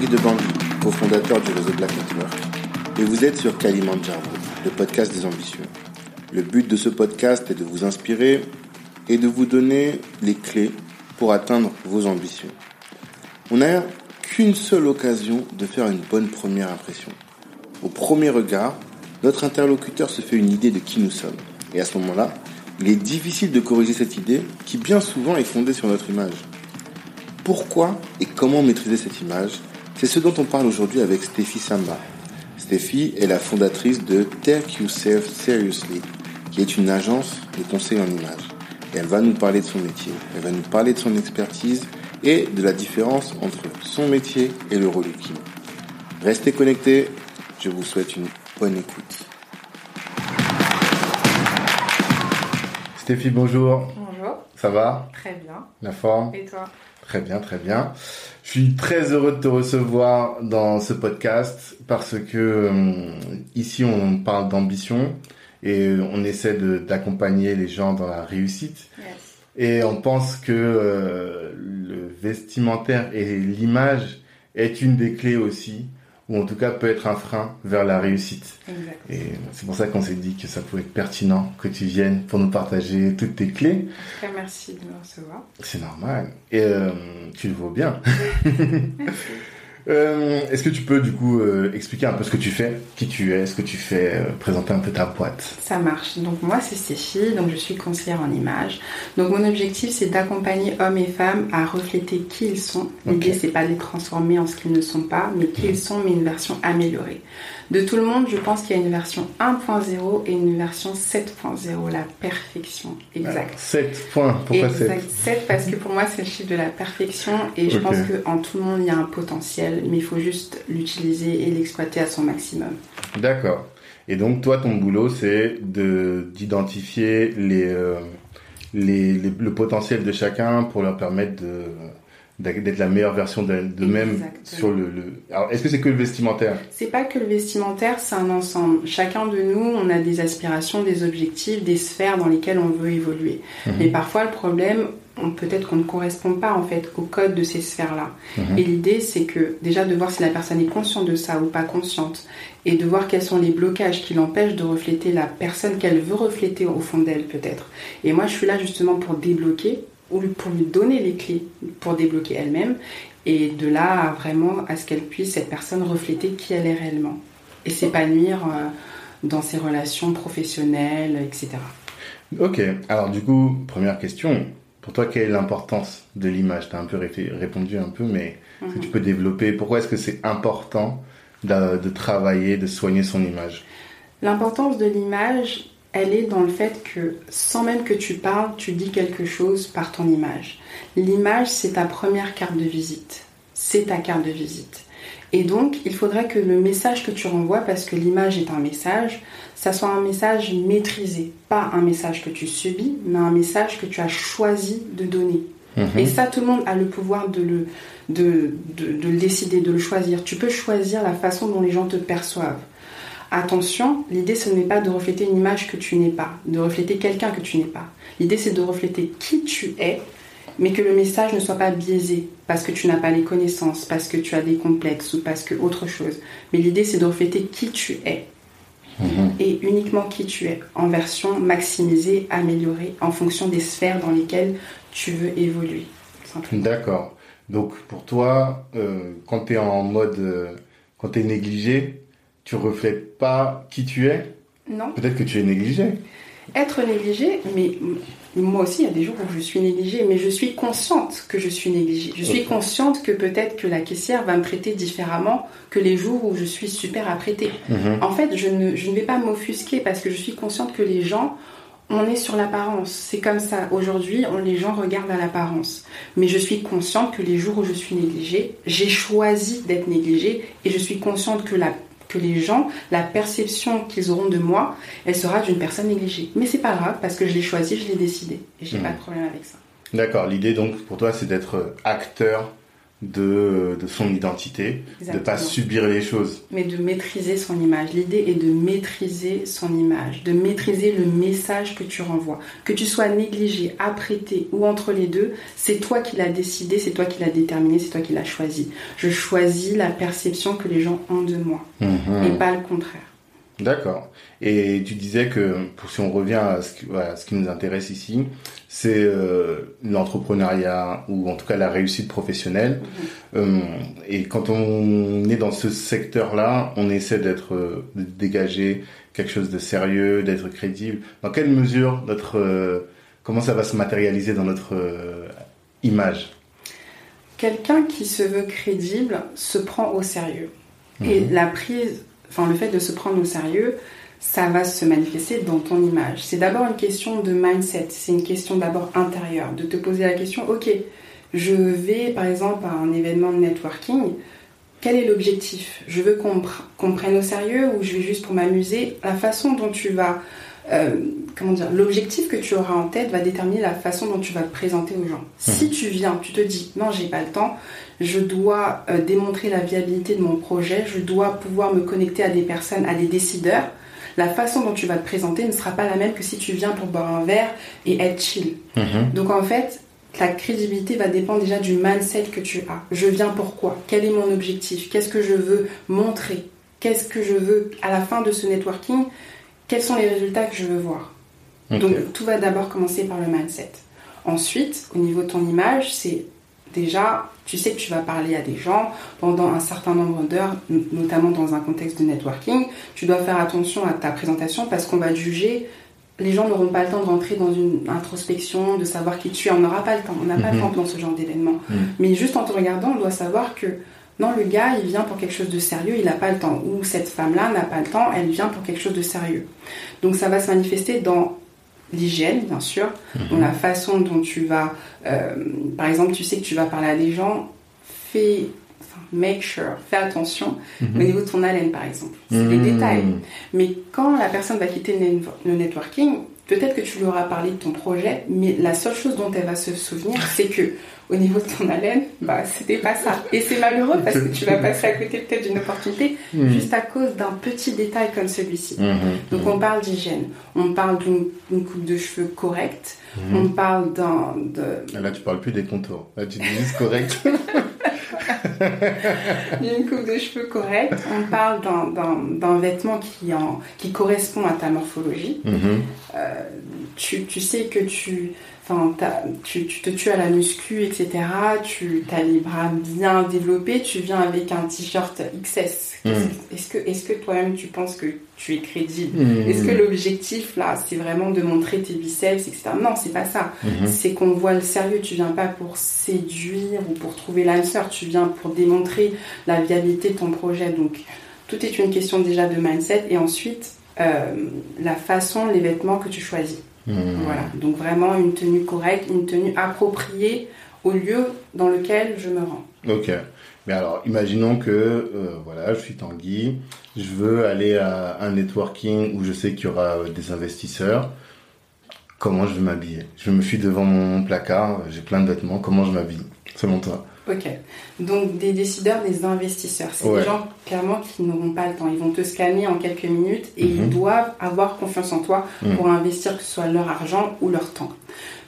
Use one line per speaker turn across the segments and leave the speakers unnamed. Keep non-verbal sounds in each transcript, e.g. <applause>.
Tanguy de Bambi, cofondateur du réseau Black Network, et vous êtes sur Kalimandjaro, le podcast des ambitions. Le but de ce podcast est de vous inspirer et de vous donner les clés pour atteindre vos ambitions. On n'a qu'une seule occasion de faire une bonne première impression. Au premier regard, notre interlocuteur se fait une idée de qui nous sommes. Et à ce moment-là, il est difficile de corriger cette idée qui bien souvent est fondée sur notre image. Pourquoi et comment maîtriser cette image? C'est ce dont on parle aujourd'hui avec Stéphie Samba. Stéphie est la fondatrice de Take Yourself Seriously, qui est une agence de conseil en image. Et elle va nous parler de son métier, elle va nous parler de son expertise et de la différence entre son métier et le relooking. Restez connectés, je vous souhaite une bonne écoute. Stéphie, bonjour. Ça va
Très bien.
La forme
Et toi?
Très bien, très bien. Je suis très heureux de te recevoir dans ce podcast parce que euh, ici on parle d'ambition et on essaie d'accompagner les gens dans la réussite.
Yes.
Et on pense que euh, le vestimentaire et l'image est une des clés aussi, ou en tout cas peut être un frein vers la réussite.
Exact.
Et c'est pour ça qu'on s'est dit que ça pouvait être pertinent que tu viennes pour nous partager toutes tes clés.
Très merci de me recevoir.
C'est normal. Et euh, tu le vaux bien. <laughs> <laughs> Euh, Est-ce que tu peux du coup euh, expliquer un peu ce que tu fais, qui tu es, ce que tu fais, euh, présenter un peu ta boîte?
Ça marche. Donc moi c'est Stéphie, donc je suis conseillère en image. Donc mon objectif c'est d'accompagner hommes et femmes à refléter qui ils sont. L'idée c'est pas de les transformer en ce qu'ils ne sont pas, mais qui ils sont, mais une version améliorée. De tout le monde, je pense qu'il y a une version 1.0 et une version 7.0, la perfection. Exact.
7 points. Pourquoi 7
Exact. 7 parce que pour moi c'est le chiffre de la perfection et je
Ok.
pense qu'en tout le monde il y a un potentiel mais il faut juste l'utiliser et l'exploiter à son maximum.
D'accord. Et donc toi, ton boulot, c'est de d'identifier les, euh, les, les- le potentiel de chacun pour leur permettre de d'être la meilleure version de- d'eux-mêmes sur le. le... Alors, est-ce que c'est que le vestimentaire?
C'est pas que le vestimentaire, c'est un ensemble. Chacun de nous, on a des aspirations, des objectifs, des sphères dans lesquelles on veut évoluer.
Mhm.
Mais parfois le problème, peut-être qu'on ne correspond pas en fait au code de ces sphères-là.
Mhm.
Et l'idée, c'est que déjà de voir si la personne est consciente de ça ou pas consciente, et de voir quels sont les blocages qui l'empêchent de refléter la personne qu'elle veut refléter au fond d'elle peut-être. Et moi, je suis là justement pour débloquer ou pour lui donner les clés pour débloquer elle-même, et de là à vraiment à ce qu'elle puisse cette personne refléter qui elle est réellement et s'épanouir euh, dans ses relations professionnelles, etc.
Ok. Alors, du coup, première question. Pour toi, quelle est l'importance de l'image? Tu as un peu répondu un peu, mais est-ce que
Mhm.
tu peux développer? Pourquoi est-ce que c'est important de, de travailler, de soigner son image?
L'importance de l'image, elle est dans le fait que sans même que tu parles, tu dis quelque chose par ton image. L'image, c'est ta première carte de visite. C'est ta carte de visite. Et donc, il faudrait que le message que tu renvoies, parce que l'image est un message, ça soit un message maîtrisé. Pas un message que tu subis, mais un message que tu as choisi de donner.
Mhm.
Et ça, tout le monde a le pouvoir de le, de, de, de le décider, de le choisir. Tu peux choisir la façon dont les gens te perçoivent. Attention, l'idée ce n'est pas de refléter une image que tu n'es pas, de refléter quelqu'un que tu n'es pas. L'idée c'est de refléter qui tu es, mais que le message ne soit pas biaisé parce que tu n'as pas les connaissances, parce que tu as des complexes ou parce que autre chose. Mais l'idée c'est de refléter qui tu es
Mhm.
et uniquement qui tu es en version maximisée, améliorée en fonction des sphères dans lesquelles tu veux évoluer.
D'accord. Donc pour toi, euh, quand tu es en mode, euh, quand tu es négligé, tu reflètes pas qui tu es?
Non
Peut-être que tu es négligé.
être négligée, mais moi aussi, il y a des jours où je suis négligée, mais je suis consciente que je suis négligée. Je suis consciente que peut-être que la caissière va me traiter différemment que les jours où je suis super apprêtée.
Mhm.
En fait, je ne, je ne vais pas m'offusquer parce que je suis consciente que les gens, on est sur l'apparence. C'est comme ça. Aujourd'hui, on- les gens regardent à l'apparence. Mais je suis consciente que les jours où je suis négligée, j'ai choisi d'être négligée et je suis consciente que la que les gens, la perception qu'ils auront de moi, elle sera d'une personne négligée. Mais c'est pas grave parce que je l'ai choisi, je l'ai décidé. Et j'ai
Mhm.
pas de problème avec ça.
D'accord. L'idée donc pour toi, c'est d'être acteur de, de son identité, de pas subir les choses.
Mais de maîtriser son image. L'idée est de maîtriser son image, de maîtriser le message que tu renvoies. Que tu sois négligé, apprêté ou entre les deux, c'est toi qui l'as décidé, c'est toi qui l'as déterminé, c'est toi qui l'as choisi. Je choisis la perception que les gens ont de moi mhm. et pas le contraire.
D'accord. Et tu disais que, pour, si on revient à ce, ce qui nous intéresse ici, c'est euh, l'entrepreneuriat ou en tout cas la réussite professionnelle. Mm-hmm. Euh, et quand on est dans ce secteur-là, on essaie d'être euh, de dégager quelque chose de sérieux, d'être crédible. Dans quelle mesure notre comment ça va se matérialiser dans notre image?
Quelqu'un qui se veut crédible se prend au sérieux. Et mm-hmm. la prise enfin le fait de se prendre au sérieux, ça va se manifester dans ton image. C'est d'abord une question de mindset, c'est une question d'abord intérieure, de te poser la question, ok, je vais par exemple à un événement de networking, quel est l'objectif? Je veux qu'on prenne au sérieux ou je vais juste pour m'amuser? La façon dont tu vas euh, comment dire, l'objectif que tu auras en tête va déterminer la façon dont tu vas te présenter aux gens. Mmh. Si tu viens, tu te dis non, j'ai pas le temps, je dois euh, démontrer la viabilité de mon projet, je dois pouvoir me connecter à des personnes, à des décideurs. La façon dont tu vas te présenter ne sera pas la même que si tu viens pour boire un verre et être chill. Mmh. Donc en fait, ta crédibilité va dépendre déjà du mindset que tu as. Je viens pourquoi Quel est mon objectif? Qu'est-ce que je veux montrer? Qu'est-ce que je veux à la fin de ce networking quels sont les résultats que je veux voir. Donc tout va d'abord commencer par le mindset. Ensuite, au niveau de ton image, c'est déjà, tu sais que tu vas parler à des gens pendant un certain nombre d'heures, notamment dans un contexte de networking. Tu dois faire attention à ta présentation parce qu'on va juger. Les gens n'auront pas le temps de rentrer dans une introspection, de savoir qui tu es. On n'aura pas le temps. On n'a pas le mhm. temps dans ce genre d'événement. Mhm. Mais juste en te regardant, on doit savoir que non, le gars, il vient pour quelque chose de sérieux, il n'a pas le temps. Ou cette femme-là n'a pas le temps, elle vient pour quelque chose de sérieux. Donc ça va se manifester dans l'hygiène, bien sûr, mhm. dans la façon dont tu vas... Euh, par exemple, tu sais que tu vas parler à des gens, fais... make sure, fais attention mhm. au niveau de ton haleine, par exemple. C'est des mhm. détails. Mais quand la personne va quitter le networking, peut-être que tu lui auras parlé de ton projet, mais la seule chose dont elle va se souvenir, c'est que au niveau de ton haleine, bah, c'était pas ça. Et c'est malheureux parce que tu vas passer à côté peut-être d'une opportunité hmm. juste à cause d'un petit détail comme celui-ci. Hmm, hmm, Donc on parle d'hygiène, on parle d'une coupe de cheveux correcte, on parle d'un... De...
Là tu parles plus des contours, là tu dis juste correct. <laughs>
d'une coupe de cheveux correcte, on parle d'un vêtement qui, en, qui correspond à ta morphologie. Euh, tu, tu sais que tu tu, te tues à la muscu, etc. Tu as les bras bien développés, tu viens avec un t-shirt XS. Hmm. Est-ce que, est que toi-même tu penses que tu es crédible hmm. Est-ce que l'objectif là, c'est vraiment de montrer tes biceps, etc. Non, c'est pas ça. Hmm. C'est qu'on voit le sérieux. Tu viens pas pour séduire ou pour trouver l'âme sœur. Tu viens pour démontrer la viabilité de ton projet. Donc, tout est une question déjà de mindset et ensuite euh, la façon, les vêtements que tu choisis. Hmm. Voilà, donc vraiment une tenue correcte, une tenue appropriée au lieu dans lequel je me rends.
Ok. Mais alors, imaginons que euh, voilà, je suis Tanguy, je veux aller à un networking où je sais qu'il y aura euh, des investisseurs. Comment je vais m'habiller? Je me suis devant mon placard, j'ai plein de vêtements. Comment je m'habille? Selon toi
Ok. Donc des décideurs, des investisseurs. C'est des gens clairement qui n'auront pas le temps. Ils vont te scanner en quelques minutes et ils mhm. doivent avoir confiance en toi mhm. pour investir que ce soit leur argent ou leur temps.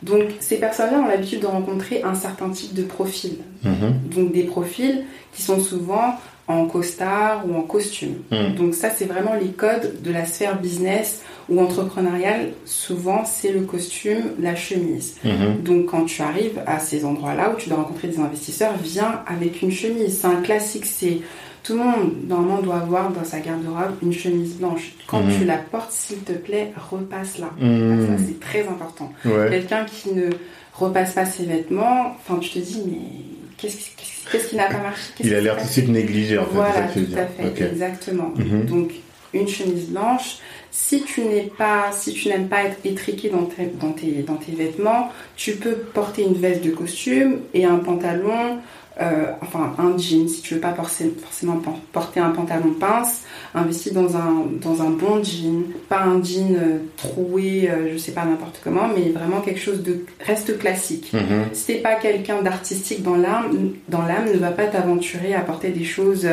Donc ces personnes-là ont l'habitude de rencontrer un certain type de profil. Mhm. Donc des profils qui sont souvent en costard ou en costume. Donc ça c'est vraiment les codes de la sphère business ou entrepreneurial, souvent c'est le costume, la chemise. Mhm. Donc quand tu arrives à ces endroits-là où tu dois rencontrer des investisseurs, viens avec une chemise. C'est un classique, c'est tout le monde normalement doit avoir dans sa garde-robe une chemise blanche. Quand mhm. tu la portes, s'il te plaît, repasse là. Mhm. Ça c'est très important. Quelqu'un qui ne repasse pas ses vêtements, enfin tu te dis mais qu'est-ce qui n'a pas <laughs> marché?
Il a l'air tout de suite négligé en fait.
Voilà, tout à fait, exactement. Donc une chemise blanche. Si tu n'es pas, si tu n'aimes pas être étriqué dans tes, dans tes, dans tes vêtements, tu peux porter une veste de costume et un pantalon euh, enfin un jean, si tu veux pas forcément porter un pantalon pince, investis dans un, dans un bon jean, pas un jean euh, troué, euh, je sais pas n'importe comment, mais vraiment quelque chose de reste classique. Mm-hmm. Si t'es pas quelqu'un d'artistique dans l'âme, dans l'âme, ne va pas t'aventurer à porter des choses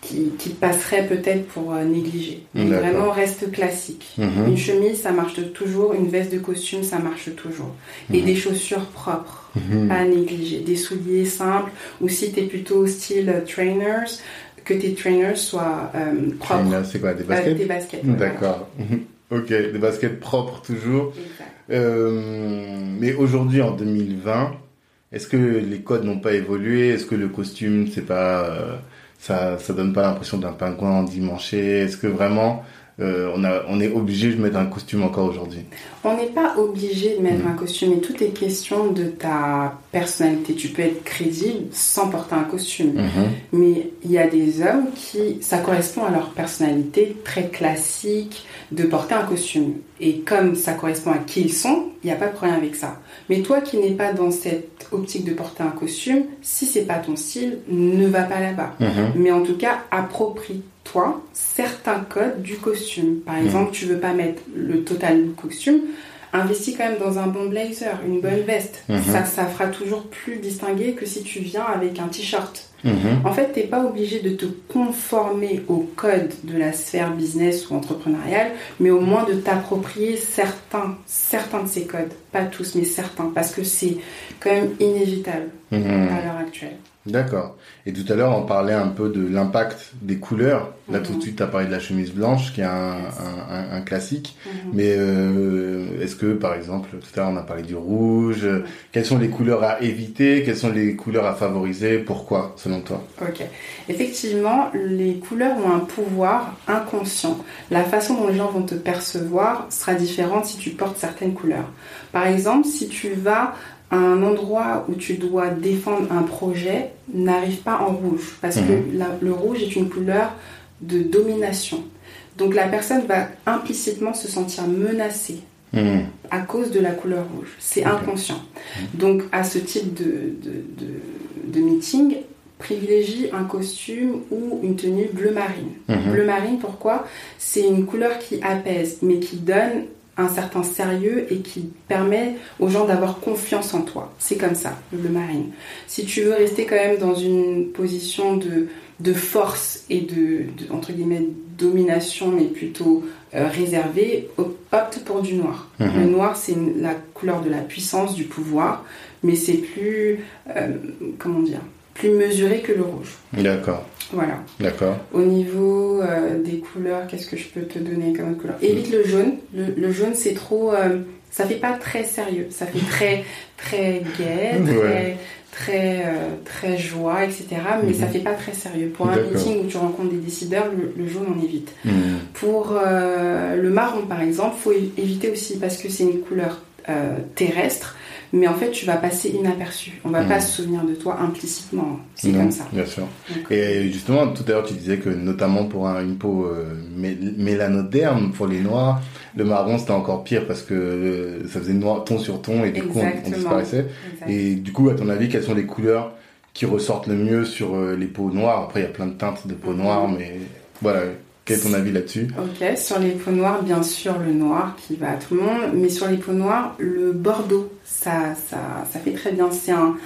qui, qui passerait peut-être pour négliger. vraiment reste classique. Mm-hmm. Une chemise, ça marche toujours. Une veste de costume, ça marche toujours. Et mm-hmm. des chaussures propres. Mhm. Pas négliger. Des souliers simples, ou si tu es plutôt style trainers, que tes trainers soient euh, propres.
c'est quoi Des baskets
Des baskets.
D'accord. ok, des baskets propres toujours. Euh, mais aujourd'hui, en 2020, est-ce que les codes n'ont pas évolué? Est-ce que le costume, c'est pas, euh, ça, ça donne pas l'impression d'un pingouin dimanché Est-ce que vraiment euh, on, a, on est obligé de mettre un costume encore aujourd'hui?
On n'est pas obligé de mettre mm. un costume, mais tout est question de ta personnalité. Tu peux être crédible sans porter un costume. Mm-hmm. Mais il y a des hommes qui, ça correspond à leur personnalité très classique de porter un costume. Et comme ça correspond à qui ils sont, il n'y a pas de problème avec ça. Mais toi qui n'es pas dans cette optique de porter un costume, si c'est pas ton style, ne va pas là-bas. Mm-hmm. Mais en tout cas, approprie toi certains codes du costume. Par mhm. exemple, tu veux pas mettre le total costume, investis quand même dans un bon blazer, une bonne veste. Mhm. Ça, ça fera toujours plus distingué que si tu viens avec un t-shirt. Mhm. En fait, tu n'es pas obligé de te conformer au code de la sphère business ou entrepreneuriale, mais au moins de t'approprier certains, certains de ces codes. Pas tous, mais certains, parce que c'est quand même inévitable à l'heure actuelle.
D'accord. Et tout à l'heure, on parlait un peu de l'impact des couleurs. Là, tout de mhm. suite, tu as parlé de la chemise blanche, qui est un, un, classique. Mhm. Mais euh, est-ce que, par exemple, tout à l'heure, on a parlé du rouge. Quelles sont les couleurs à éviter? Quelles sont les couleurs à favoriser? Pourquoi, selon toi?
Ok. Effectivement, les couleurs ont un pouvoir inconscient. La façon dont les gens vont te percevoir sera différente si tu portes certaines couleurs. Par exemple, si tu vas un endroit où tu dois défendre un projet n'arrive pas en rouge parce que mhm. le rouge est une couleur de domination. Donc la personne va implicitement se sentir menacée mhm. à cause de la couleur rouge. C'est inconscient. Mhm. Donc à ce type de, de, meeting, privilégie un costume ou une tenue bleu marine. Bleu marine, pourquoi? C'est une couleur qui apaise, mais qui donne un certain sérieux et qui permet aux gens d'avoir confiance en toi. C'est comme ça, le marine. Si tu veux rester quand même dans une position de, de force et de, entre guillemets, domination, mais plutôt euh, réservée, opte pour du noir. Mhm. Le noir, c'est la couleur de la puissance, du pouvoir, mais c'est plus, euh, comment dire, plus mesuré que le rouge.
D'accord.
Voilà.
D'accord.
Au niveau euh, des couleurs, qu'est-ce que je peux te donner comme couleur? Évite le jaune. Le, jaune, c'est trop. Euh, ça fait pas très sérieux. Ça fait très très gai, très très euh, très joie, etc. Mais ça mhm. fait pas très sérieux. Pour un meeting où tu rencontres des décideurs, le, jaune on évite. Mhm. Pour le marron, par exemple, faut éviter aussi parce que c'est une couleur terrestre mais en fait tu vas passer inaperçu. On va pas hmm. se souvenir de toi implicitement. C'est comme ça.
Bien sûr. et justement, tout à l'heure tu disais que notamment pour une peau euh, mélanoderme, pour les noirs, le marron c'était encore pire parce que euh, ça faisait noir ton sur ton et du coup on, disparaissait. Et du coup, à ton avis, quelles sont les couleurs qui ressortent le mieux sur euh, les peaux noires? Après, il y a plein de teintes de peau noire, mhm. mais voilà. Quel est ton avis là-dessus?
Ok, sur les peaux noires, bien sûr, le noir qui va à tout le monde, mais sur les peaux noires, le bordeaux, ça, ça, ça fait très bien. C'est un,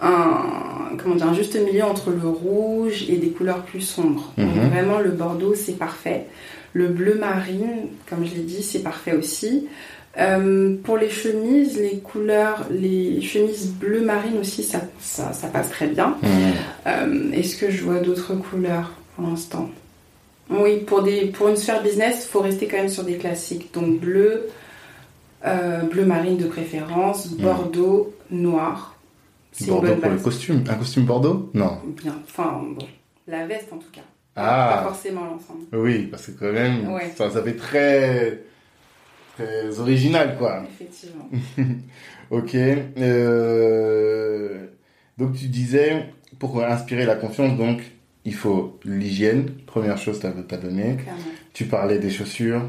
un, comment dire, un juste milieu entre le rouge et des couleurs plus sombres. Mhm. vraiment, le bordeaux, c'est parfait. Le bleu marine, comme je l'ai dit, c'est parfait aussi. Euh, pour les chemises, les couleurs, les chemises bleu marine aussi, ça, ça, passe très bien. Mhm. Euh, est-ce que je vois d'autres couleurs pour l'instant? Oui, pour, des, pour une sphère business, il faut rester quand même sur des classiques. Donc bleu, euh, bleu marine de préférence, hmm. bordeaux, noir.
Bordeaux pour le costume Un costume bordeaux? Non.
Bien, enfin, bon. La veste en tout cas.
Ah.
Pas forcément l'ensemble.
Oui, parce que quand même, ça, ça, fait très, très original, quoi.
Effectivement. <laughs>
ok. Euh, donc tu disais, pour inspirer la confiance, donc il faut l'hygiène, première chose que tu as donné. Tu parlais des chaussures,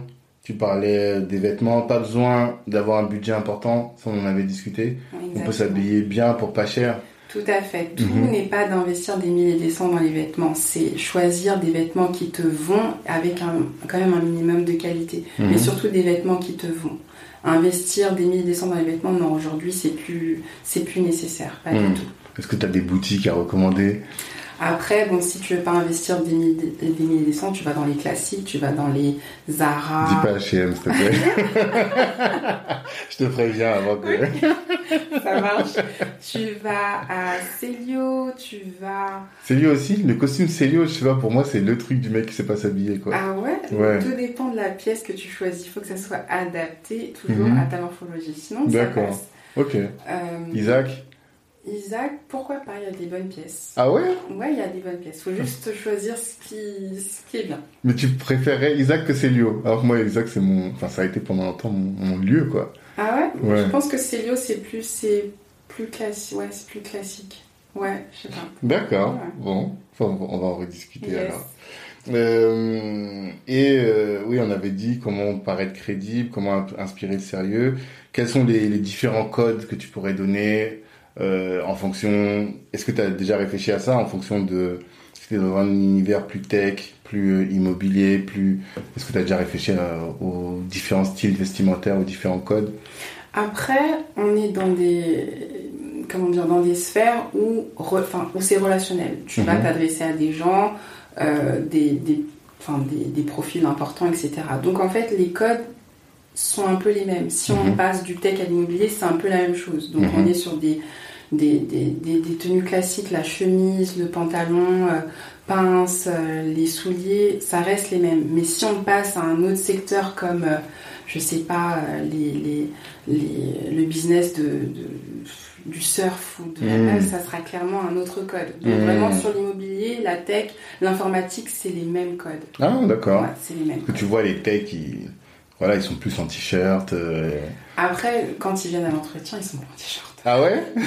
tu parlais des vêtements, pas besoin d'avoir un budget important, ça on en avait discuté. On peut s'habiller bien pour pas cher.
Tout à fait. Tout mhm. n'est pas d'investir des milliers et des cents dans les vêtements. C'est choisir des vêtements qui te vont avec un, quand même un minimum de qualité. Mais mhm. surtout des vêtements qui te vont. Investir des milliers et des cents dans les vêtements, non, aujourd'hui, c'est plus, c'est plus nécessaire. Pas du mhm. tout.
Est-ce que tu as des boutiques à recommander?
Après, bon, si tu veux pas investir des milliers, des milliers des cents, tu vas dans les classiques, tu vas dans les Zara.
Dis pas H&M, s'il te plaît. <laughs> je te préviens avant que...
Ça marche. Tu vas à Célio, tu vas...
Célio aussi Le costume Célio, je sais pas, pour moi, c'est le truc du mec qui sait pas s'habiller, quoi.
Ah ouais, ouais. Tout dépend de la pièce que tu choisis. Il faut que ça soit adapté, toujours mhm. à ta morphologie. Sinon, passe.
Ok. Euh, Isaac?
Isaac, pourquoi pas Il y a des bonnes pièces.
Ah ouais?
Ouais, il y a des bonnes pièces. Faut juste <laughs> choisir ce qui, ce qui est bien.
Mais tu préférais Isaac que Célio Alors moi, Isaac, c'est mon. Enfin, ça a été pendant longtemps mon, lieu, quoi.
Ah ouais, Je pense que Célio, c'est plus, c'est plus classique. Ouais, c'est plus classique. Ouais, je sais pas.
D'accord. Bon, on va en rediscuter alors. Euh, et euh, oui, on avait dit comment paraître crédible, comment inspirer le sérieux. Quels sont les, les différents codes que tu pourrais donner euh, en fonction. Est-ce que tu as déjà réfléchi à ça en fonction de si tu dans un univers plus tech, plus euh, immobilier, plus. Est-ce que tu as déjà réfléchi aux différents styles vestimentaires, aux différents codes?
Après, on est dans des comment dire dans des sphères où, enfin, où c'est relationnel. Tu vas mhm. t'adresser à des gens, euh, des, des, des, profils importants, etc. Donc en fait, les codes sont un peu les mêmes. Si on mhm. passe du tech à l'immobilier, c'est un peu la même chose. Donc mhm. on est sur des des, tenues classiques, la chemise, le pantalon, euh, pince, euh, les souliers, ça reste les mêmes. Mais si on passe à un autre secteur comme, euh, je sais pas, les, le business de, du surf ou de la mmh. ça sera clairement un autre code. Donc mmh. vraiment sur l'immobilier, la tech, l'informatique, c'est les mêmes codes.
Ah d'accord. c'est les mêmes. Que tu vois les techs, ils, voilà, ils sont plus en t-shirt.
Après, quand ils viennent à l'entretien, ils sont en t-shirt.
Ah ouais? <laughs>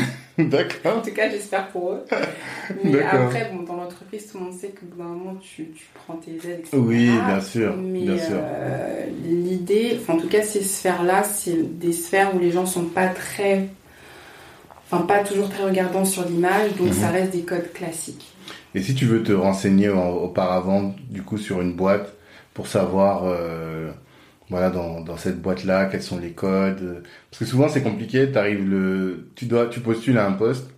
D'accord.
En tout cas, j'espère pour eux. <laughs> Mais après, bon, dans l'entreprise, tout le monde sait que bout d'un moment, tu, tu, prends tes aides, etc.
Oui, bien sûr.
Mais
bien sûr.
Euh, l'idée, en tout cas, ces sphères-là, c'est des sphères où les gens sont pas très. Enfin, pas toujours très regardants sur l'image, donc ça mhm. reste des codes classiques.
Et si tu veux te renseigner auparavant, du coup, sur une boîte, pour savoir. Euh, voilà dans, dans cette boîte là quels sont les codes parce que souvent c'est compliqué arrives le tu dois tu postules à un poste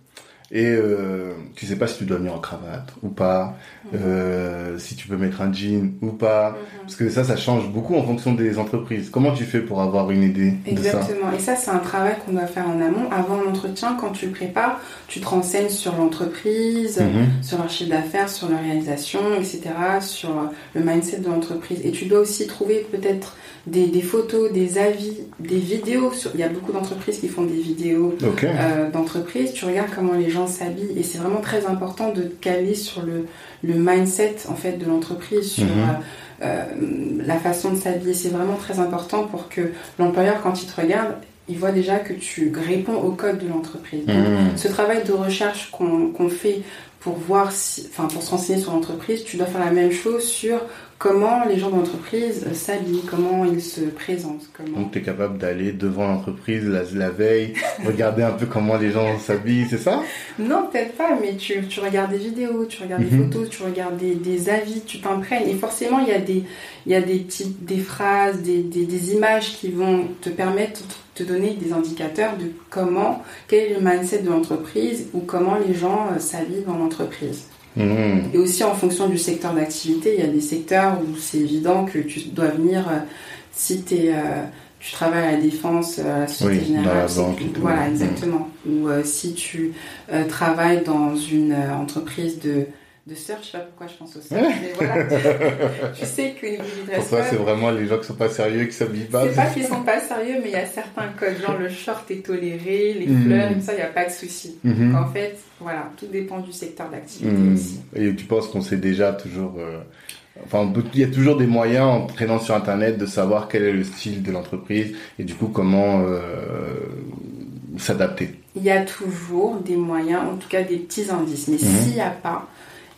et euh, tu sais pas si tu dois venir en cravate ou pas, mhm. euh, si tu peux mettre un jean ou pas, mhm. parce que ça, ça change beaucoup en fonction des entreprises. Comment tu fais pour avoir une idée
Exactement.
De
ça? Et ça, c'est un travail qu'on doit faire en amont. Avant l'entretien, quand tu le prépares, tu te renseignes sur l'entreprise, mhm. sur leur chiffre d'affaires, sur leur réalisation, etc., sur le mindset de l'entreprise. Et tu dois aussi trouver peut-être des, des, photos, des avis, des vidéos. Sur... Il y a beaucoup d'entreprises qui font des vidéos euh, d'entreprise. Tu regardes comment les gens s'habillent et c'est vraiment très important de caler sur le, le mindset en fait de l'entreprise, sur mhm. euh, euh, la façon de s'habiller. C'est vraiment très important pour que l'employeur, quand il te regarde, il voit déjà que tu réponds au code de l'entreprise. Mhm. ce travail de recherche qu'on fait pour voir si, enfin, pour se renseigner sur l'entreprise, tu dois faire la même chose sur comment les gens d'entreprise s'habillent, comment ils se présentent. Comment...
Donc tu es capable d'aller devant l'entreprise la, veille, <laughs> regarder un peu comment les gens s'habillent, c'est ça?
Non, peut-être pas, mais tu, tu, regardes des vidéos, tu regardes des mhm. photos, tu regardes des, des avis, tu t'imprègnes. Et forcément, il y a des, il y a des, petites, des phrases, des, des, des images qui vont te permettre te donner des indicateurs de comment, quel est le mindset de l'entreprise ou comment les gens euh, s'habillent dans l'entreprise. Et aussi en fonction du secteur d'activité, il y a des secteurs où c'est évident que tu dois venir, euh, si es, euh, tu travailles à la défense, euh, à la Société Générale, voilà, exactement. Ou si tu travailles dans une entreprise de de surf, je sais pas pourquoi je pense au surf, mais voilà. <laughs> tu sais niveau du dress
Pour toi, c'est vraiment les gens qui sont pas sérieux, qui s'habillent pas.
C'est pas qu'ils sont pas sérieux, mais il y a certains codes, genre le short est toléré, les mhm. fleurs, et ça, il n'y a pas de souci. Mhm. en fait, voilà, tout dépend du secteur d'activité mhm. aussi.
Et tu penses qu'on sait déjà toujours. Euh, enfin, il y a toujours des moyens en traînant sur Internet de savoir quel est le style de l'entreprise et du coup comment euh, s'adapter.
Il y a toujours des moyens, en tout cas des petits indices. Mais s'il n'y a pas,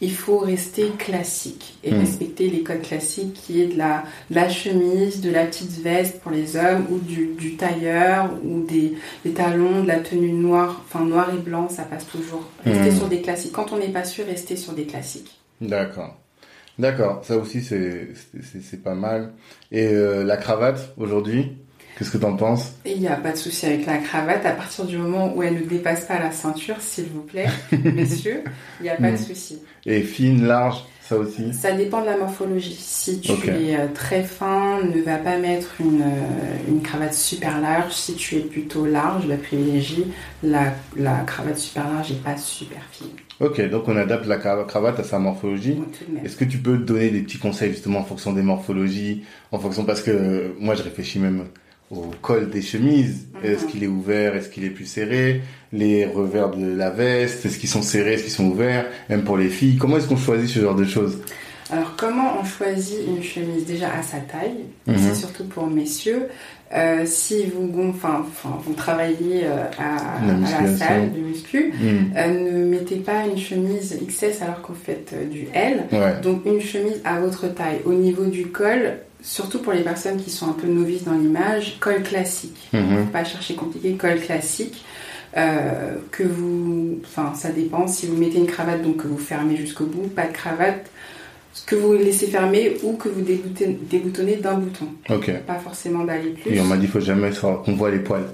il faut rester classique et
Mm.
respecter les codes classiques qui est de la, de la chemise, de la petite veste pour les hommes ou du, du tailleur ou des, des talons, de la tenue noire, enfin noir et blanc, ça passe toujours. Rester
Mm.
sur des classiques. Quand on n'est pas sûr, rester sur des classiques.
D'accord. D'accord, ça aussi c'est pas mal. Et euh, la cravate aujourd'hui, qu'est-ce que t'en penses?
Et il n'y a pas de souci avec la cravate à partir du moment où elle ne dépasse pas la ceinture, s'il vous plaît, <laughs> messieurs, il n'y a pas de
Mm.
souci.
Et fine, large, ça aussi?
Ça dépend de la morphologie. Si tu es euh, très fin, ne va pas mettre une, euh, une cravate super large. Si tu es plutôt large, la privilégie, la, la cravate super large n'est pas super fine.
Ok, donc on adapte la cra- cravate à sa morphologie. Est-ce que tu peux donner des petits conseils justement en fonction des morphologies, en fonction parce que euh, moi je réfléchis même au col des chemises.
Mhm.
Est-ce qu'il est ouvert? Est-ce qu'il est plus serré? Les revers de la veste Est-ce qu'ils sont serrés? Est-ce qu'ils sont ouverts? Même pour les filles. Comment est-ce qu'on choisit ce genre de choses?
Alors, comment on choisit une chemise? Déjà à sa taille,
Mhm.
c'est surtout pour messieurs. Euh, si vous, enfin, vous travaillez euh, à,
La
à la
musculation.
salle de muscu,
Hmm.
euh, ne mettez pas une chemise XS alors que vous faites du L.
Ouais.
Donc une chemise à votre taille. Au niveau du col, surtout pour les personnes qui sont un peu novices dans l'image, col classique.
Mhm.
Faut pas chercher compliqué, col classique. Euh, que vous, enfin ça dépend. Si vous mettez une cravate, donc que vous fermez jusqu'au bout, pas de cravate, que vous laissez fermer ou que vous déboutonnez, déboutonnez d'un bouton.
Ok.
Pas forcément d'aller plus.
Et on m'a dit faut jamais qu'on voit les poils.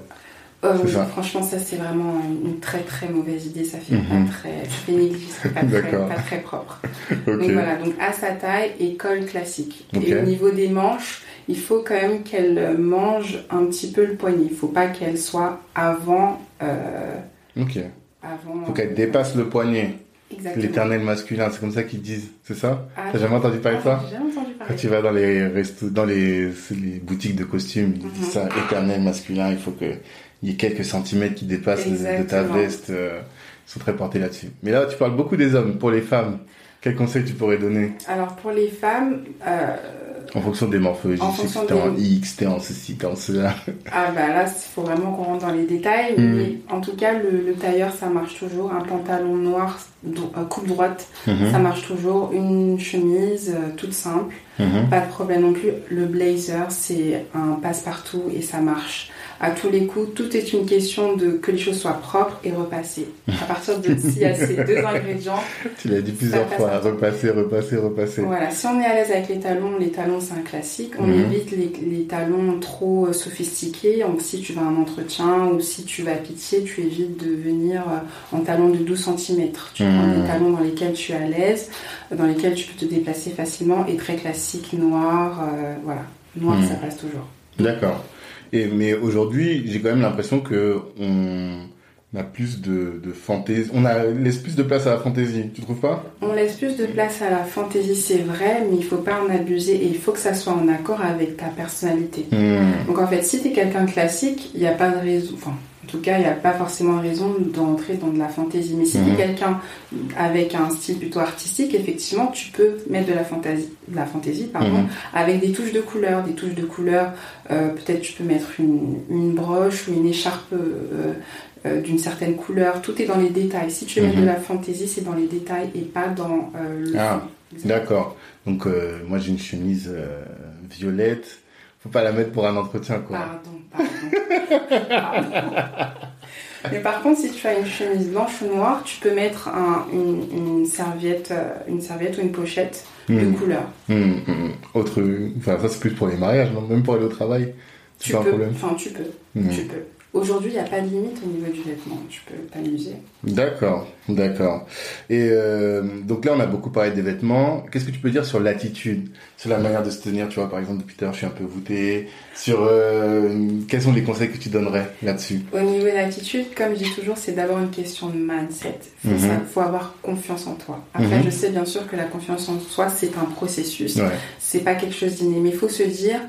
Euh,
ça.
franchement, ça c'est vraiment une très très mauvaise idée. Ça fait
Mhm.
pas très, ça fait négligé, c'est pas, très- pas très propre. <laughs>
Ok.
Donc voilà, donc à sa taille et col classique. Et au niveau des manches, il faut quand même qu'elle mange un petit peu le poignet. Il faut pas qu'elle soit avant. Euh,
Ok.
avant
Faut qu'elle dépasse le poignet.
Exactement.
L'éternel masculin, c'est comme ça qu'ils disent, c'est ça
Ah,
T'as jamais entendu parler de ça
ah, J'ai jamais entendu
Quand
parler.
tu vas dans les restos, dans les, boutiques de costumes, ils disent
Mhm.
ça, éternel masculin, il faut qu'il y ait quelques centimètres qui dépassent de- de ta veste. euh, ils sont très portés là-dessus. Mais là, tu parles beaucoup des hommes. Pour les femmes, quels conseils tu pourrais donner
Alors pour les femmes, euh,
en fonction des morphologies
En fonction
t'es en
des-
X, t'es en ceci, t'es en cela.
ah bah là, il faut vraiment qu'on rentre dans les détails.
Mhm.
Mais en tout cas, le, le tailleur, ça marche toujours. Un pantalon noir, euh, coupe droite,
Mhm,
ça marche toujours. Une chemise euh, toute simple.
mhm.
Pas de problème non plus. Le blazer, c'est un passe-partout et ça marche à tous les coups. Tout est une question de que les choses soient propres et repassées. À partir de s'il y a ces deux <laughs> ingrédients,
Tu l'as dit plusieurs fois,
à-
repasser, repasser, repasser.
voilà. Si on est à l'aise avec les talons, les talons c'est un classique. On
Mhm.
évite les, les talons trop euh, sophistiqués. Donc si tu vas à un entretien ou si tu vas pitié, tu évites de venir euh, en talons de 12 cm. Tu prends
Mhm.
des talons dans lesquels tu es à l'aise, dans lesquels tu peux te déplacer facilement et très classique, noir. euh, voilà. Noir,
Mhm.
ça passe toujours.
D'accord. Et mais aujourd'hui, j'ai quand même l'impression que on a plus de, de fantaisie, on a laisse plus de place à la fantaisie. Tu trouves pas?
On laisse plus de place à la fantaisie, c'est vrai, mais il faut pas en abuser et il faut que ça soit en accord avec ta personnalité.
Hmm.
Donc en fait, si tu es quelqu'un de classique, il n'y a pas de raison, enfin, en tout cas, il n'y a pas forcément raison d'entrer dans de la fantaisie. Mais si tu
Mhm.
es quelqu'un avec un style plutôt artistique, effectivement, tu peux mettre de la fantaisie, de la fantaisie pardon,
Mhm.
avec des touches de couleur. Des touches de couleur, euh, peut-être tu peux mettre une, une broche ou une écharpe euh, euh, d'une certaine couleur. Tout est dans les détails. Si tu veux mettre
Mhm.
de la fantaisie, c'est dans les détails et pas dans le
Ah. D'accord. Donc moi j'ai une chemise violette. Faut pas la mettre pour un entretien quoi.
Pardon, pardon. Pardon. Mais par contre, si tu as une chemise blanche ou noire, tu peux mettre un- une, une serviette, euh, une serviette ou une pochette de
Hmm.
couleur.
Hmm, hmm. Autre, enfin ça c'est plus pour les mariages, non? Même pour aller au travail. C'est un problème.
enfin tu peux, tu peux. Aujourd'hui, il n'y a pas de limite au niveau du vêtement. Tu peux t'amuser.
D'accord, d'accord. Et euh, donc là, on a beaucoup parlé des vêtements. Qu'est-ce que tu peux dire sur l'attitude, sur la manière de se tenir? Tu vois, par exemple, depuis tout à l'heure, je suis un peu voûté. Sur euh, quels sont les conseils que tu donnerais là-dessus?
Au niveau de l'attitude, comme je dis toujours, c'est d'abord une question de mindset. Il faut,
Mhm.
ça- faut avoir confiance en toi. Après,
Mhm.
je sais bien sûr que la confiance en soi, c'est un processus.
Ouais.
c'est pas quelque chose d'inné, mais il faut se dire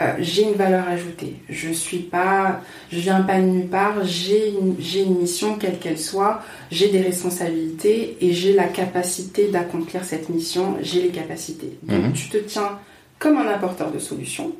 euh, j'ai une valeur ajoutée. Je suis pas, je viens pas de nulle part. J'ai une, j'ai une mission quelle qu'elle soit. J'ai des responsabilités et j'ai la capacité d'accomplir cette mission. J'ai les capacités. Donc
Mhm.
tu te tiens comme un apporteur de solutions.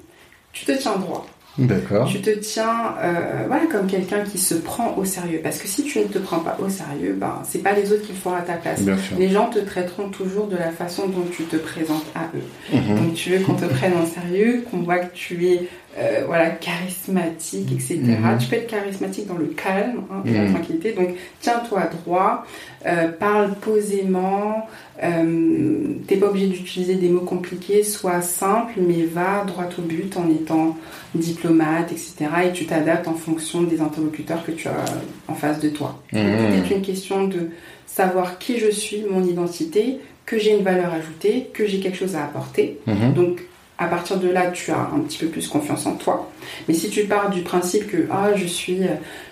Tu te tiens droit.
D'accord.
Tu te tiens euh, voilà, comme quelqu'un qui se prend au sérieux. Parce que si tu ne te prends pas au sérieux, ben, c'est pas les autres qui le font à ta place. Les gens te traiteront toujours de la façon dont tu te présentes à eux.
Mhm.
Donc tu veux qu'on te prenne en sérieux, qu'on voit que tu es euh, voilà, charismatique, etc.
Mhm.
Tu peux être charismatique dans le calme, hein, dans la
Mhm.
tranquillité. Donc tiens-toi droit, euh, parle posément. Euh, T'es pas obligé d'utiliser des mots compliqués, sois simple, mais va droit au but en étant diplomate, etc. Et tu t'adaptes en fonction des interlocuteurs que tu as en face de toi.
Mhm.
C'est une question de savoir qui je suis, mon identité, que j'ai une valeur ajoutée, que j'ai quelque chose à apporter. Donc, à partir de là, tu as un petit peu plus confiance en toi. Mais si tu pars du principe que ah, je suis,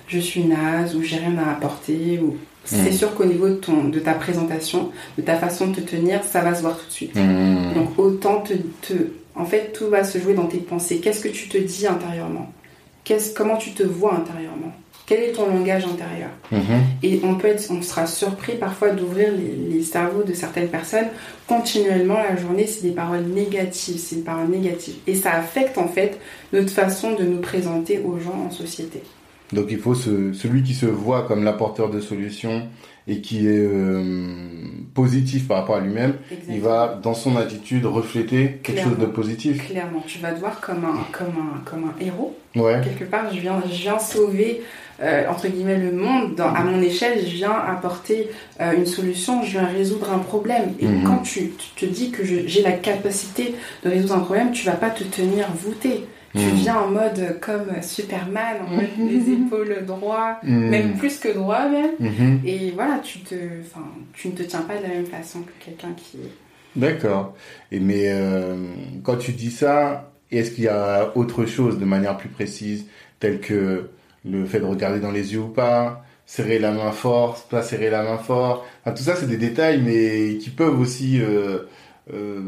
je suis naze ou j'ai rien à apporter, ou c'est
Mhm.
sûr qu'au niveau de, ton, de ta présentation, de ta façon de te tenir, ça va se voir tout de suite.
Mhm.
Donc, autant te, te- En fait, tout va se jouer dans tes pensées. Qu'est-ce que tu te dis intérieurement? Qu'est-ce- Comment tu te vois intérieurement? Quel est ton langage intérieur
Mhm.
et on peut être, on sera surpris parfois d'ouvrir les, les cerveaux de certaines personnes continuellement la journée. C'est des paroles négatives, c'est des paroles négatives. Et ça affecte en fait notre façon de nous présenter aux gens en société.
Donc il faut ce- celui qui se voit comme l'apporteur de solutions et qui est euh, positif par rapport à lui-même, il va dans son attitude refléter quelque
Clairement.
chose de positif.
Clairement, tu vas te voir comme un, comme un, comme un héros.
Ouais.
Quelque part, je viens, je viens sauver, euh, entre guillemets, le monde. Dans- à mon échelle, je viens apporter euh, une solution, je viens résoudre un problème. Et
Mhm.
quand tu, tu te dis que j'ai la capacité de résoudre un problème, tu vas pas te tenir voûté. Tu
Mhm.
viens en mode comme Superman, en mode <laughs> les épaules droits,
Mhm.
même plus que droit même. Et voilà, tu te, enfin, tu ne te tiens pas de la même façon que quelqu'un qui.
D'accord. Et mais euh, quand tu dis ça, est-ce qu'il y a autre chose de manière plus précise, tel que le fait de regarder dans les yeux ou pas, serrer la main fort, pas serrer la main fort. Enfin, tout ça, c'est des détails, mais qui peuvent aussi euh, euh,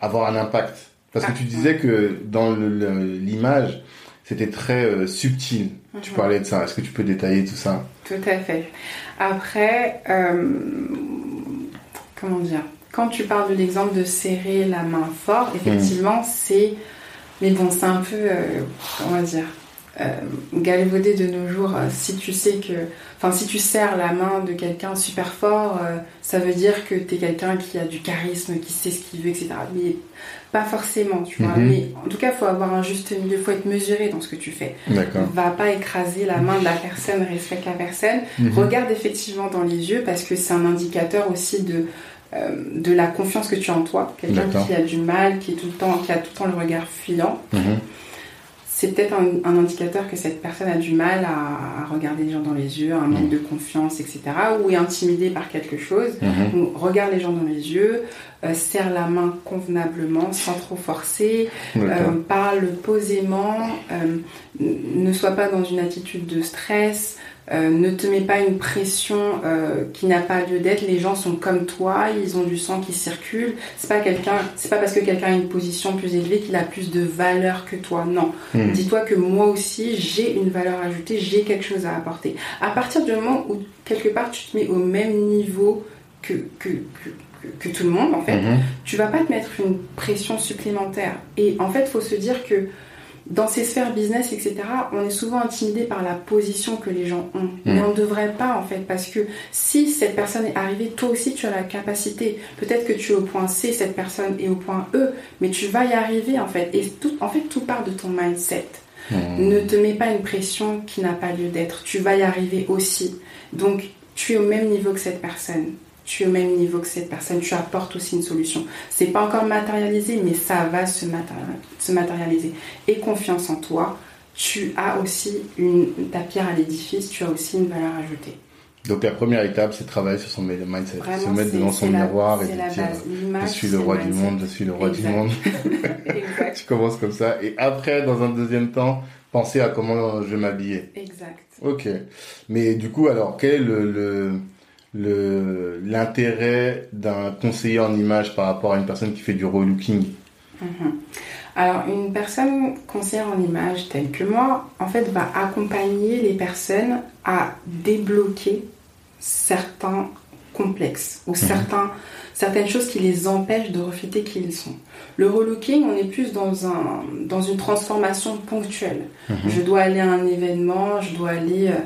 avoir un impact. Parce que
Ah,
tu disais que dans l'image, c'était très euh, subtil. Tu
Mhm.
parlais de ça. Est-ce que tu peux détailler tout ça?
Tout à fait. Après, comment dire? Quand tu parles de l'exemple de serrer la main fort, effectivement, c'est. Mais bon, c'est un peu. comment dire galvaudé de nos jours. Euh, Si tu sais que. Enfin, si tu serres la main de quelqu'un super fort, euh, ça veut dire que tu es quelqu'un qui a du charisme, qui sait ce qu'il veut, etc. Mais pas forcément, tu vois.
Mhm.
Mais en tout cas, il faut avoir un juste milieu, il faut être mesuré dans ce que tu fais.
D'accord.
Va pas écraser la main de la personne, respecte la personne.
Mhm.
Regarde effectivement dans les yeux parce que c'est un indicateur aussi de, euh, de la confiance que tu as en toi. Quelqu'un qui a du mal, qui, est tout le temps, qui a tout le temps le regard fuyant,
Mhm.
C'est peut-être un, un indicateur que cette personne a du mal à, à regarder les gens dans les yeux, un manque
Mhm.
de confiance, etc. ou est intimidé par quelque chose.
Mhm.
Donc, regarde les gens dans les yeux, euh, serre la main convenablement, sans trop forcer, euh, parle posément, euh, ne sois pas dans une attitude de stress, euh, ne te mets pas une pression euh, qui n'a pas lieu d'être. Les gens sont comme toi, ils ont du sang qui circule. C'est pas quelqu'un, c'est pas parce que quelqu'un a une position plus élevée qu'il a plus de valeur que toi. Non.
Mhm.
Dis-toi que moi aussi j'ai une valeur ajoutée, j'ai quelque chose à apporter. À partir du moment où quelque part tu te mets au même niveau que que, que, tout le monde en fait,
Mhm.
tu vas pas te mettre une pression supplémentaire. Et en fait, il faut se dire que dans ces sphères business, etc., on est souvent intimidé par la position que les gens ont. Mais on ne devrait pas, en fait, parce que si cette personne est arrivée, toi aussi, tu as la capacité. Peut-être que tu es au point C, cette personne est au point E, mais tu vas y arriver, en fait. Et tout, en fait, tout part de ton mindset.
Mhm.
Ne te mets pas une pression qui n'a pas lieu d'être. Tu vas y arriver aussi. Donc, tu es au même niveau que cette personne. Tu es au même niveau que cette personne. Tu apportes aussi une solution. C'est pas encore matérialisé, mais ça va se, matéri- se matérialiser. Et confiance en toi. Tu as aussi une, ta pierre à l'édifice. Tu as aussi une valeur ajoutée.
Donc la première étape, c'est de travailler sur son mindset,
Vraiment,
se mettre devant son
la-
miroir et dire
base.
je suis le roi
le
du monde, je suis le roi
Exact.
du monde. <laughs> <laughs> tu commences comme ça et après, dans un deuxième temps, penser à comment je vais m'habiller.
Exact.
Ok. Mais du coup, alors quel est le le- le- l'intérêt d'un conseiller en image par rapport à une personne qui fait du relooking
Mhm. Alors, une personne conseillère en image telle que moi, en fait, va accompagner les personnes à débloquer certains complexes ou certains, certaines choses qui les empêchent de refléter qui ils sont. Le relooking, on est plus dans, un, dans une transformation ponctuelle. Je dois aller à un événement, je dois aller... Euh,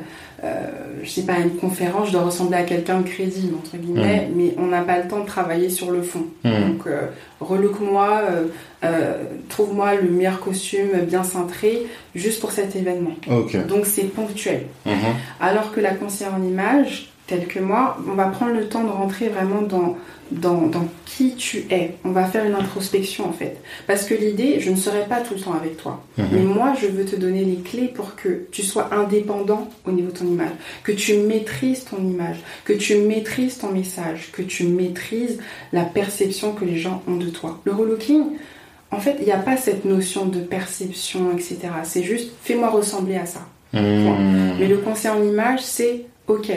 je sais pas, une conférence, je dois ressembler à quelqu'un de crédible, entre guillemets,
Mm.
mais on n'a pas le temps de travailler sur le fond.
Mm.
Donc, euh, relook-moi, euh, euh, trouve-moi le meilleur costume bien cintré, juste pour cet événement.
Ok.
Donc, c'est ponctuel.
Mhm.
Alors que la conseillère en image, telle que moi, on va prendre le temps de rentrer vraiment dans, dans, dans qui tu es. On va faire une introspection en fait. Parce que l'idée, je ne serai pas tout le temps avec toi.
Mhm.
Mais moi, je veux te donner les clés pour que tu sois indépendant au niveau de ton image. Que tu maîtrises ton image. Que tu maîtrises ton message. Que tu maîtrises la perception que les gens ont de toi. Le relooking, en fait, il n'y a pas cette notion de perception, etc. C'est juste, fais-moi ressembler à ça.
Mhm.
Mais le conseil en image, c'est ok,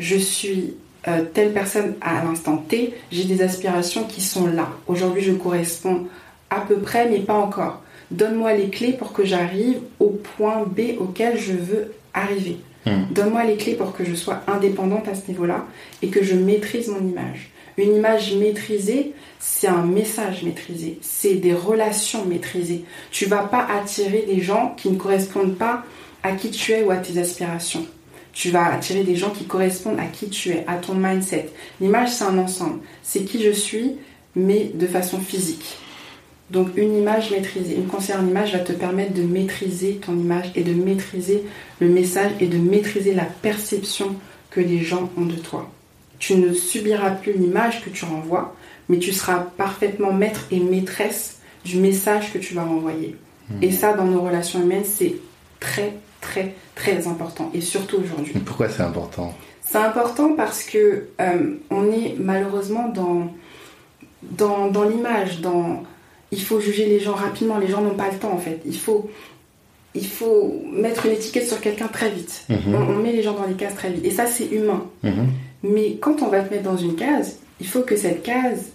je suis euh, telle personne à l'instant T, j'ai des aspirations qui sont là. Aujourd'hui, je corresponds à peu près, mais pas encore. Donne-moi les clés pour que j'arrive au point B auquel je veux arriver.
Mhm.
Donne-moi les clés pour que je sois indépendante à ce niveau-là et que je maîtrise mon image. Une image maîtrisée, c'est un message maîtrisé, c'est des relations maîtrisées. Tu vas pas attirer des gens qui ne correspondent pas à qui tu es ou à tes aspirations. Tu vas attirer des gens qui correspondent à qui tu es, à ton mindset. L'image, c'est un ensemble. C'est qui je suis, mais de façon physique. Donc une image maîtrisée, une en image va te permettre de maîtriser ton image et de maîtriser le message et de maîtriser la perception que les gens ont de toi. Tu ne subiras plus l'image que tu renvoies, mais tu seras parfaitement maître et maîtresse du message que tu vas renvoyer. Et ça, dans nos relations humaines, c'est très, très, très important. Et surtout aujourd'hui.
Pourquoi c'est important?
C'est important parce que euh, on est malheureusement dans, dans, dans l'image, dans il faut juger les gens rapidement, les gens n'ont pas le temps en fait. Il faut, il faut mettre une étiquette sur quelqu'un très vite.
Mhm.
On, on met les gens dans les cases très vite. Et ça c'est humain.
Mhm.
Mais quand on va te mettre dans une case, il faut que cette case,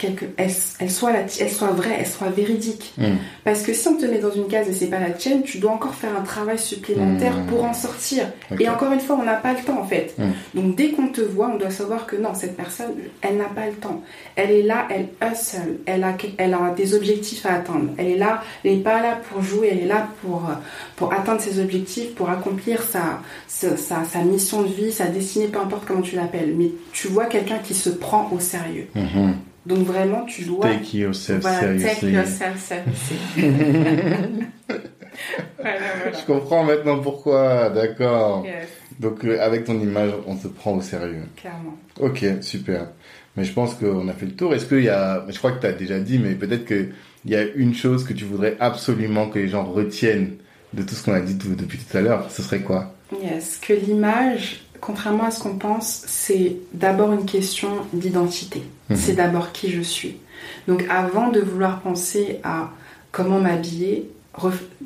quelque, elle, elle soit la ti- elle soit vraie, elle soit véridique.
Mhm.
Parce que si on te met dans une case et c'est pas la tienne, tu dois encore faire un travail supplémentaire
Mhm.
pour en sortir. Et encore une fois, on n'a pas le temps en fait.
Mhm.
Donc dès qu'on te voit, on doit savoir que non, cette personne, elle n'a pas le temps. Elle est là, elle hustle, elle a, elle a des objectifs à atteindre. Elle est là, elle n'est pas là pour jouer, elle est là pour, pour atteindre ses objectifs, pour accomplir sa, sa, sa, sa mission de vie, sa destinée, peu importe comment tu l'appelles. Mais tu vois quelqu'un qui se prend au sérieux. Donc vraiment, tu dois...
Take yourself
Voilà, take
seriously.
yourself seriously. <laughs> voilà, voilà.
Je comprends maintenant pourquoi, d'accord.
Yes,
Donc euh, avec ton image, on te prend au sérieux.
clairement.
Ok, super. Mais je pense qu'on a fait le tour. Est-ce qu'il y a, je crois que tu as déjà dit, mais peut-être qu'il y a une chose que tu voudrais absolument que les gens retiennent de tout ce qu'on a dit depuis tout à l'heure. Ce serait quoi?
Yes, que l'image, contrairement à ce qu'on pense, c'est d'abord une question d'identité.
Mhm.
C'est d'abord qui je suis. Donc avant de vouloir penser à comment m'habiller,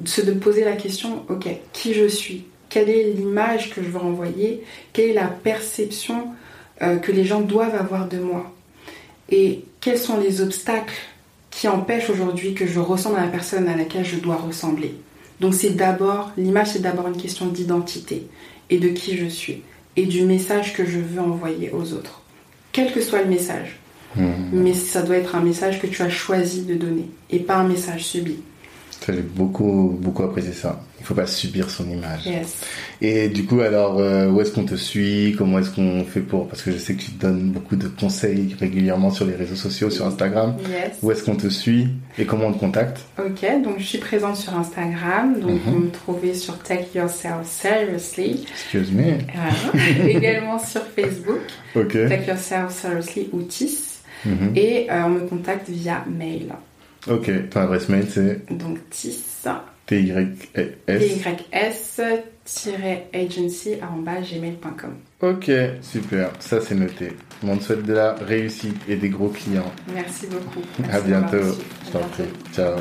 se de poser la question, ok, qui je suis? Quelle est l'image que je veux renvoyer Quelle est la perception euh, que les gens doivent avoir de moi? Et quels sont les obstacles qui empêchent aujourd'hui que je ressemble à la personne à laquelle je dois ressembler? Donc c'est d'abord, l'image c'est d'abord une question d'identité et de qui je suis et du message que je veux envoyer aux autres. Quel que soit le message.
Mhm.
Mais ça doit être un message que tu as choisi de donner et pas un message subi.
J'ai beaucoup, beaucoup apprécié ça. Il faut pas subir son image.
Yes.
Et du coup, alors, euh, où est-ce qu'on te suit? Comment est-ce qu'on fait pour? Parce que je sais que tu donnes beaucoup de conseils régulièrement sur les réseaux sociaux, sur Instagram.
Yes.
Où est-ce qu'on te suit et comment on te contacte?
Ok, donc je suis présente sur Instagram, donc
Mhm.
vous me trouvez sur Take Yourself Seriously.
Excuse me.
Voilà. <laughs> Également sur Facebook,
Ok.
Take Yourself Seriously ou TIS.
Mhm.
Et euh, on me contacte via mail.
Ok. Ton adresse mail c'est
Donc TIS.
TYS.
pys-agency.gmail.com
Ok, super. Ça c'est noté. On te souhaite de la réussite et des gros clients.
Merci beaucoup.
À
Merci
bientôt. Je t'en prie. Ciao.